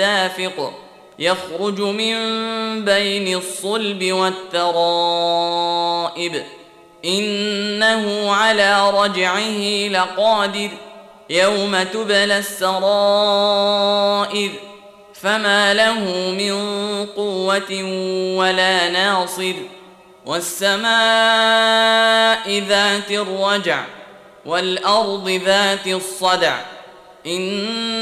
دافق يخرج من بين الصلب والترائب. إنه على رجعه لقادر يوم تبلى السرائر. فما له من قوة ولا ناصر. والسماء ذات الرجع والأرض ذات الصدع.